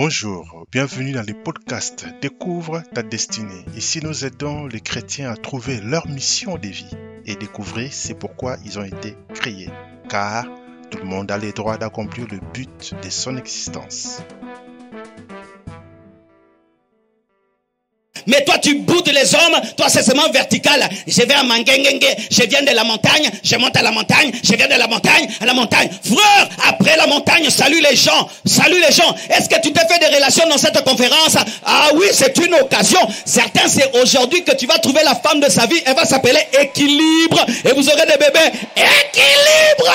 Bonjour, bienvenue dans le podcast Découvre ta destinée. Ici, nous aidons les chrétiens à trouver leur mission de vie et découvrir c'est pourquoi ils ont été créés. Car tout le monde a le droit d'accomplir le but de son existence. Mais toi, tu boudes les hommes. Toi, c'est seulement vertical. Je vais à Mangengenge. Je viens de la montagne. Je monte à la montagne. Je viens de la montagne à la montagne. Frère, après la montagne, salue les gens. Salue les gens. Est-ce que tu t'es fait des relations dans cette conférence? Ah oui, c'est une occasion. Certains, c'est aujourd'hui que tu vas trouver la femme de sa vie. Elle va s'appeler équilibre. Et vous aurez des bébés. Équilibre!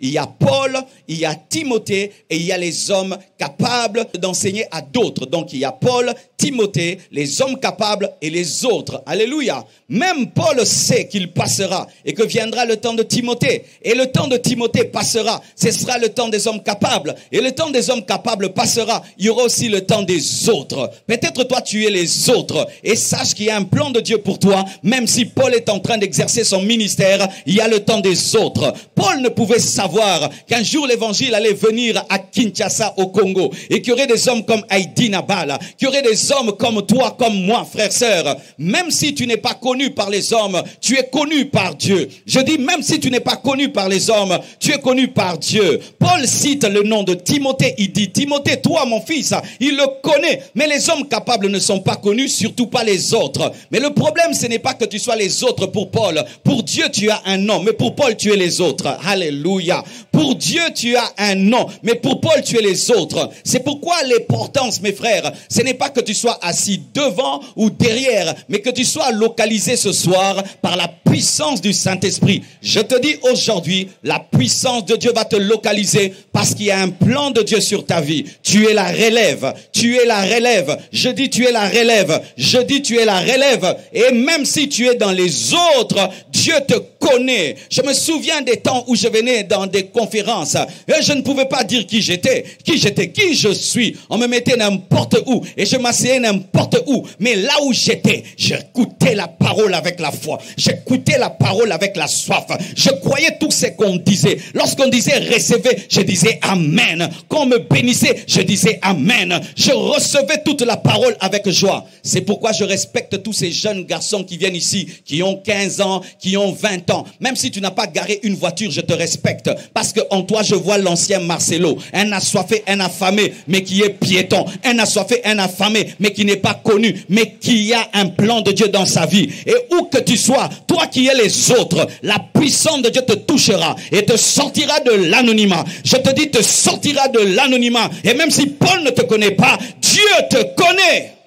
Il y a Paul, il y a Timothée et il y a les hommes capables d'enseigner à d'autres. Donc, il y a Paul, Timothée, les hommes capables et les autres. Alléluia. Même Paul sait qu'il passera et que viendra le temps de Timothée. Et le temps de Timothée passera. Ce sera le temps des hommes capables. Et le temps des hommes capables passera. Il y aura aussi le temps des autres. Peut-être toi tu es les autres. Et sache qu'il y a un plan de Dieu pour toi. Même si Paul est en train d'exercer son ministère, il y a le temps des autres. Paul ne pouvait savoir qu'un jour l'évangile allait venir à Kinshasa au Congo. Et qu'il y aurait des hommes comme Heidi Nabala. Qu'il y aurait des hommes comme toi, comme moi, frère, sœur. Même si tu n'es pas connu par les hommes, tu es connu par Dieu. Je dis, même si tu n'es pas connu par les hommes, tu es connu par Dieu. Paul cite le nom de Timothée. Il dit, Timothée, toi, mon fils, il le connaît. Mais les hommes capables ne sont pas connus, surtout pas les autres. Mais le problème, ce n'est pas que tu sois les autres pour Paul. Pour Dieu, tu as un nom. Mais pour Paul, tu es les autres. Alléluia. Pour Dieu, tu as un nom. Mais pour Paul, tu es les autres. C'est pourquoi l'importance, mes frères, ce n'est pas que tu sois assis devant ou derrière, mais que tu sois localisé ce soir par la puissance du Saint-Esprit. Je te dis aujourd'hui, la puissance de Dieu va te localiser parce qu'il y a un plan de Dieu sur ta vie. Tu es la relève. Tu es la relève. Je dis tu es la relève. Je dis tu es la relève. Et même si tu es dans les autres, Dieu te connaît. Je me souviens des temps où je venais dans des conférences et je ne pouvais pas dire qui j'étais, qui j'étais, qui je suis. On me mettait n'importe où et je m'asseyais n'importe où. Mais là où j'étais, j'écoutais la parole avec la foi. J'écoutais la parole avec la soif. Je croyais tout ce qu'on disait. Lorsqu'on disait recevez, je disais amen. Quand on me bénissait, je disais amen. Je recevais toute la parole avec joie. C'est pourquoi je respecte tous ces jeunes garçons qui viennent ici, qui ont 15 ans, qui ont 20 ans. Même si tu n'as pas garé une voiture, je te respecte. Parce que en toi, je vois l'ancien Marcelo. Un assoiffé, un affamé, mais qui est piéton. Un assoiffé, un affamé, mais qui n'est pas connu, mais qui a un plan de Dieu dans sa vie. Et où que tu sois, toi qui es les autres, la puissance de Dieu te touchera et te sortira de l'anonymat. Je te dis, te sortira de l'anonymat. Et même si Paul ne te connaît pas, Dieu te connaît.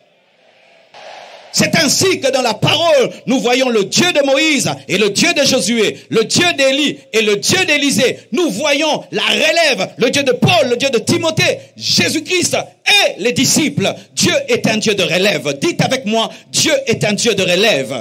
C'est ainsi que dans la parole, nous voyons le Dieu de Moïse et le Dieu de Josué, le Dieu d'Élie et le Dieu d'Élisée. Nous voyons la relève, le Dieu de Paul, le Dieu de Timothée, Jésus-Christ et les disciples. Dieu est un Dieu de relève. Dites avec moi, Dieu est un Dieu de relève.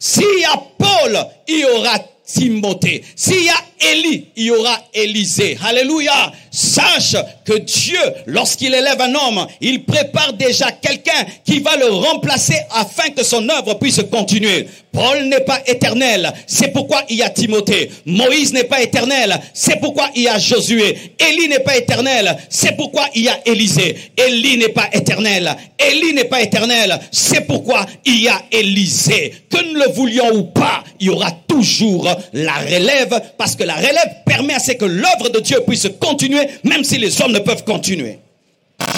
S'il y a Paul, il y aura Timothée. S'il y a Élie, il y aura Élisée. Alléluia. Sache que Dieu, lorsqu'il élève un homme, il prépare déjà quelqu'un qui va le remplacer afin que son œuvre puisse continuer. Paul n'est pas éternel, c'est pourquoi il y a Timothée. Moïse n'est pas éternel, c'est pourquoi il y a Josué. Élie n'est pas éternel, c'est pourquoi il y a Élisée. Élie n'est pas éternel, Élie n'est pas éternel, c'est pourquoi il y a Élisée. Que nous le voulions ou pas, il y aura toujours la relève, parce que la relève permet à ce que l'œuvre de Dieu puisse continuer, même si les hommes ne peuvent continuer.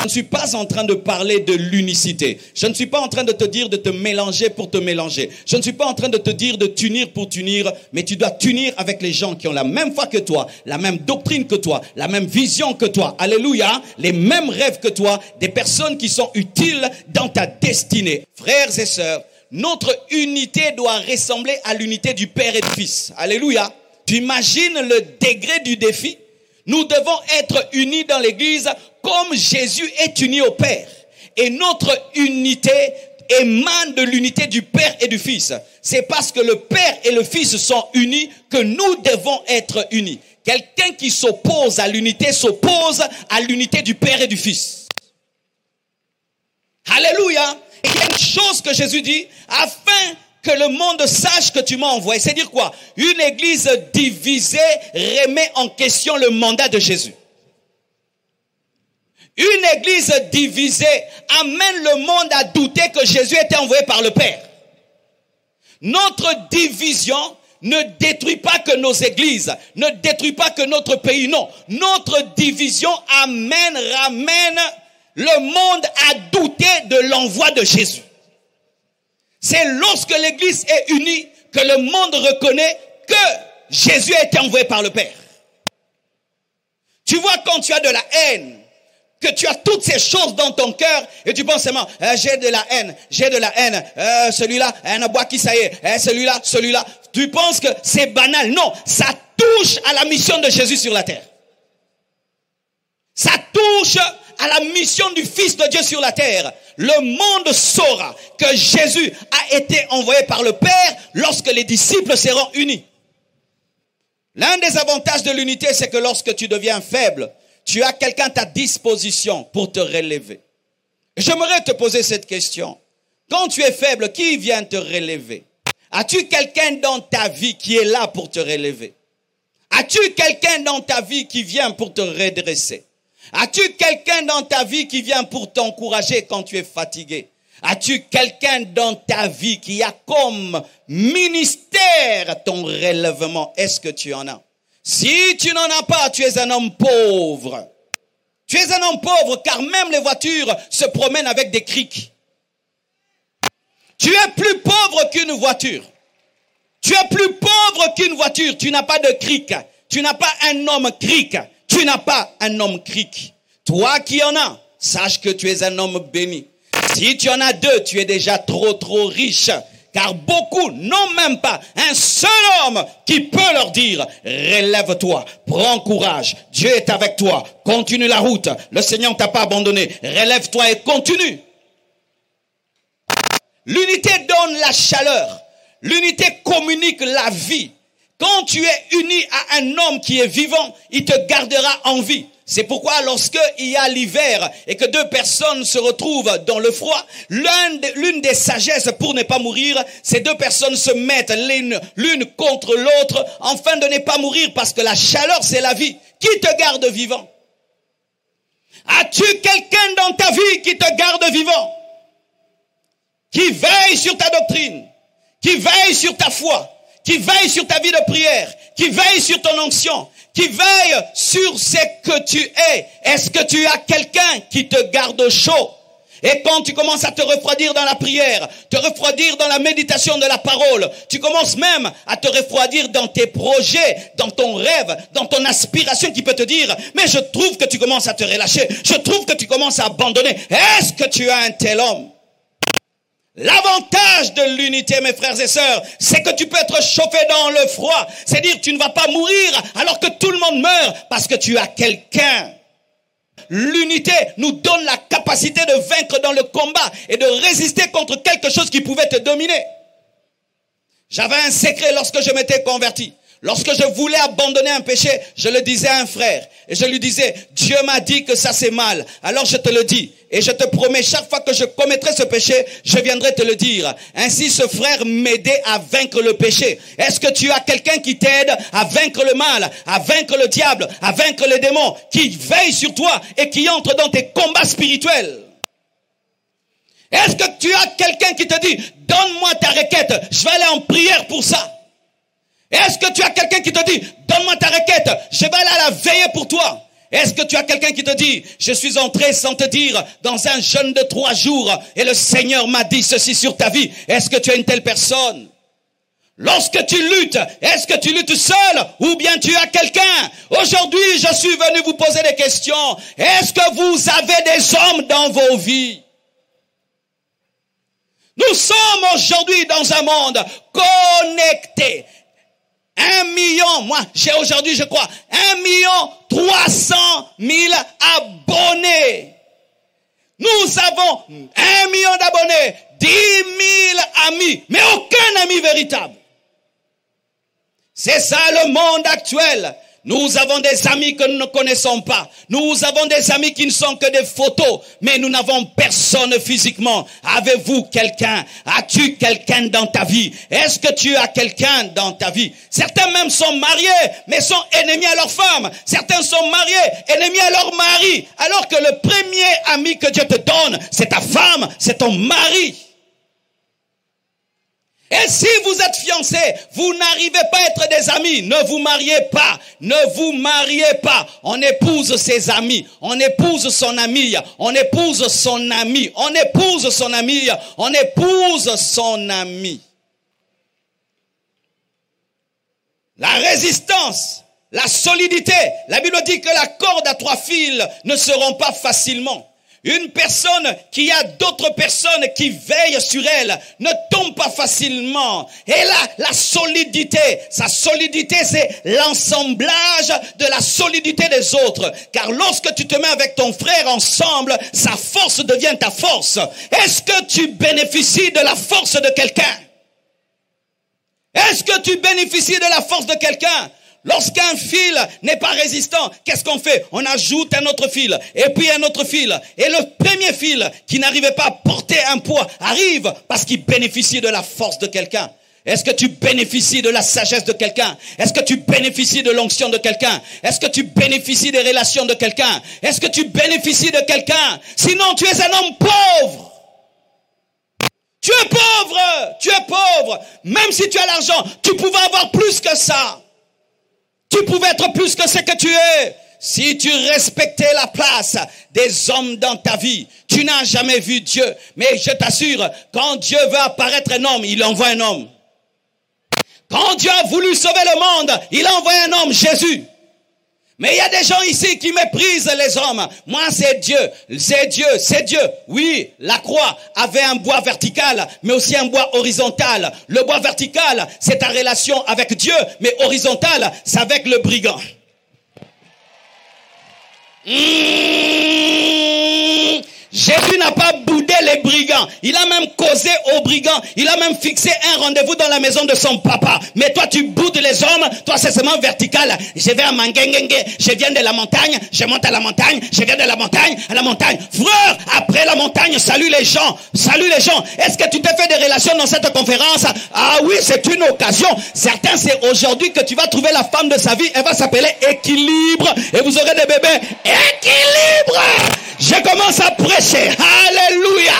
Je ne suis pas en train de parler de l'unicité. Je ne suis pas en train de te dire de te mélanger pour te mélanger. Je ne suis pas en train de te dire de t'unir pour t'unir, mais tu dois t'unir avec les gens qui ont la même foi que toi, la même doctrine que toi, la même vision que toi. Alléluia. Les mêmes rêves que toi, des personnes qui sont utiles dans ta destinée. Frères et sœurs, notre unité doit ressembler à l'unité du Père et du Fils. Alléluia. Tu imagines le degré du défi? Nous devons être unis dans l'Église comme Jésus est uni au Père. Et notre unité émane de l'unité du Père et du Fils. C'est parce que le Père et le Fils sont unis que nous devons être unis. Quelqu'un qui s'oppose à l'unité s'oppose à l'unité du Père et du Fils. Alléluia. il y a une chose que Jésus dit, afin que le monde sache que tu m'as envoyé. C'est dire quoi? Une église divisée remet en question le mandat de Jésus. Une église divisée amène le monde à douter que Jésus était envoyé par le Père. Notre division ne détruit pas que nos églises, ne détruit pas que notre pays, non. Notre division amène, ramène le monde à douter de l'envoi de Jésus. C'est lorsque l'église est unie que le monde reconnaît que Jésus a été envoyé par le Père. Tu vois, quand tu as de la haine, que tu as toutes ces choses dans ton cœur et tu penses seulement, euh, j'ai de la haine, j'ai de la haine, euh, celui-là, un bois qui ça y est, euh, celui-là, celui-là. Tu penses que c'est banal. Non, ça touche à la mission de Jésus sur la terre. Ça touche à la mission du Fils de Dieu sur la terre. Le monde saura que Jésus a été envoyé par le Père lorsque les disciples seront unis. L'un des avantages de l'unité, c'est que lorsque tu deviens faible, tu as quelqu'un à ta disposition pour te relever. J'aimerais te poser cette question. Quand tu es faible, qui vient te relever? As-tu quelqu'un dans ta vie qui est là pour te relever? As-tu quelqu'un dans ta vie qui vient pour te redresser? As-tu quelqu'un dans ta vie qui vient pour t'encourager quand tu es fatigué? As-tu quelqu'un dans ta vie qui a comme ministère ton relèvement? Est-ce que tu en as? Si tu n'en as pas, tu es un homme pauvre. Tu es un homme pauvre car même les voitures se promènent avec des criques. Tu es plus pauvre qu'une voiture. Tu es plus pauvre qu'une voiture. Tu n'as pas de cric. Tu n'as pas un homme cric. Tu n'as pas un homme cric. Toi qui en as, sache que tu es un homme béni. Si tu en as deux, tu es déjà trop, trop riche. Car beaucoup n'ont même pas un seul homme qui peut leur dire, relève-toi, prends courage, Dieu est avec toi, continue la route, le Seigneur ne t'a pas abandonné, relève-toi et continue. L'unité donne la chaleur, l'unité communique la vie. Quand tu es uni à un homme qui est vivant, il te gardera en vie. C'est pourquoi lorsque il y a l'hiver et que deux personnes se retrouvent dans le froid, l'une des sagesses pour ne pas mourir, ces deux personnes se mettent l'une contre l'autre afin de ne pas mourir parce que la chaleur c'est la vie. Qui te garde vivant? As-tu quelqu'un dans ta vie qui te garde vivant? Qui veille sur ta doctrine? Qui veille sur ta foi? Qui veille sur ta vie de prière, qui veille sur ton onction, qui veille sur ce que tu es. Est-ce que tu as quelqu'un qui te garde chaud? Et quand tu commences à te refroidir dans la prière, te refroidir dans la méditation de la parole, tu commences même à te refroidir dans tes projets, dans ton rêve, dans ton aspiration qui peut te dire, mais je trouve que tu commences à te relâcher, je trouve que tu commences à abandonner. Est-ce que tu as un tel homme? L'avantage de l'unité, mes frères et sœurs, c'est que tu peux être chauffé dans le froid. C'est-à-dire tu ne vas pas mourir alors que tout le monde meurt parce que tu as quelqu'un. L'unité nous donne la capacité de vaincre dans le combat et de résister contre quelque chose qui pouvait te dominer. J'avais un secret lorsque je m'étais converti. Lorsque je voulais abandonner un péché, je le disais à un frère. Et je lui disais, Dieu m'a dit que ça c'est mal. Alors je te le dis. Et je te promets, chaque fois que je commettrai ce péché, je viendrai te le dire. Ainsi ce frère m'aidait à vaincre le péché. Est-ce que tu as quelqu'un qui t'aide à vaincre le mal, à vaincre le diable, à vaincre les démons, qui veille sur toi et qui entre dans tes combats spirituels? Est-ce que tu as quelqu'un qui te dit, donne-moi ta requête, je vais aller en prière pour ça? Est-ce que tu as quelqu'un qui te dit, donne-moi ta requête, je vais aller à la veiller pour toi? Est-ce que tu as quelqu'un qui te dit, je suis entré sans te dire dans un jeûne de trois jours et le Seigneur m'a dit ceci sur ta vie? Est-ce que tu as une telle personne? Lorsque tu luttes, est-ce que tu luttes seul ou bien tu as quelqu'un? Aujourd'hui, je suis venu vous poser des questions. Est-ce que vous avez des hommes dans vos vies? Nous sommes aujourd'hui dans un monde connecté. Un million, moi j'ai aujourd'hui je crois, un million trois cent mille abonnés. Nous avons un million d'abonnés, dix mille amis, mais aucun ami véritable. C'est ça le monde actuel. Nous avons des amis que nous ne connaissons pas. Nous avons des amis qui ne sont que des photos, mais nous n'avons personne physiquement. Avez-vous quelqu'un? As-tu quelqu'un dans ta vie? Est-ce que tu as quelqu'un dans ta vie? Certains même sont mariés, mais sont ennemis à leur femme. Certains sont mariés, ennemis à leur mari. Alors que le premier ami que Dieu te donne, c'est ta femme, c'est ton mari. Et si vous êtes fiancé, vous n'arrivez pas à être des amis, ne vous mariez pas, ne vous mariez pas. On épouse ses amis, on épouse son ami, on épouse son ami, on épouse son ami, on épouse son ami. La résistance, la solidité. La Bible dit que la corde à trois fils ne se rompt pas facilement. Une personne qui a d'autres personnes qui veillent sur elle ne tombe pas facilement. Et là, la solidité, sa solidité, c'est l'assemblage de la solidité des autres. Car lorsque tu te mets avec ton frère ensemble, sa force devient ta force. Est-ce que tu bénéficies de la force de quelqu'un? Est-ce que tu bénéficies de la force de quelqu'un? Lorsqu'un fil n'est pas résistant, qu'est-ce qu'on fait? On ajoute un autre fil, et puis un autre fil. Et le premier fil qui n'arrivait pas à porter un poids arrive parce qu'il bénéficie de la force de quelqu'un. Est-ce que tu bénéficies de la sagesse de quelqu'un? Est-ce que tu bénéficies de l'onction de quelqu'un? Est-ce que tu bénéficies des relations de quelqu'un? Est-ce que tu bénéficies de quelqu'un? Sinon, tu es un homme pauvre. Tu es pauvre, tu es pauvre. Même si tu as l'argent, tu pouvais avoir plus que ça. Tu pouvais être plus que ce que tu es. Si tu respectais la place des hommes dans ta vie, tu n'as jamais vu Dieu. Mais je t'assure, quand Dieu veut apparaître un homme, il envoie un homme. Quand Dieu a voulu sauver le monde, il a envoyé un homme, Jésus. Mais il y a des gens ici qui méprisent les hommes. Moi, c'est Dieu. C'est Dieu. C'est Dieu. Oui, la croix avait un bois vertical, mais aussi un bois horizontal. Le bois vertical, c'est ta relation avec Dieu, mais horizontal, c'est avec le brigand. Mmh. Jésus n'a pas les brigands. Il a même causé aux brigands. Il a même fixé un rendez-vous dans la maison de son papa. Mais toi, tu boudes les hommes. Toi, c'est seulement vertical. Je vais à Mangengenge. Je viens de la montagne. Je monte à la montagne. Je viens de la montagne à la montagne. Après la montagne, salue les gens. Salue les gens. Est-ce que tu t'es fait des relations dans cette conférence? Ah oui, c'est une occasion. Certains, c'est aujourd'hui que tu vas trouver la femme de sa vie. Elle va s'appeler équilibre. Et vous aurez des bébés. Équilibre! Je commence à prêcher. Alléluia.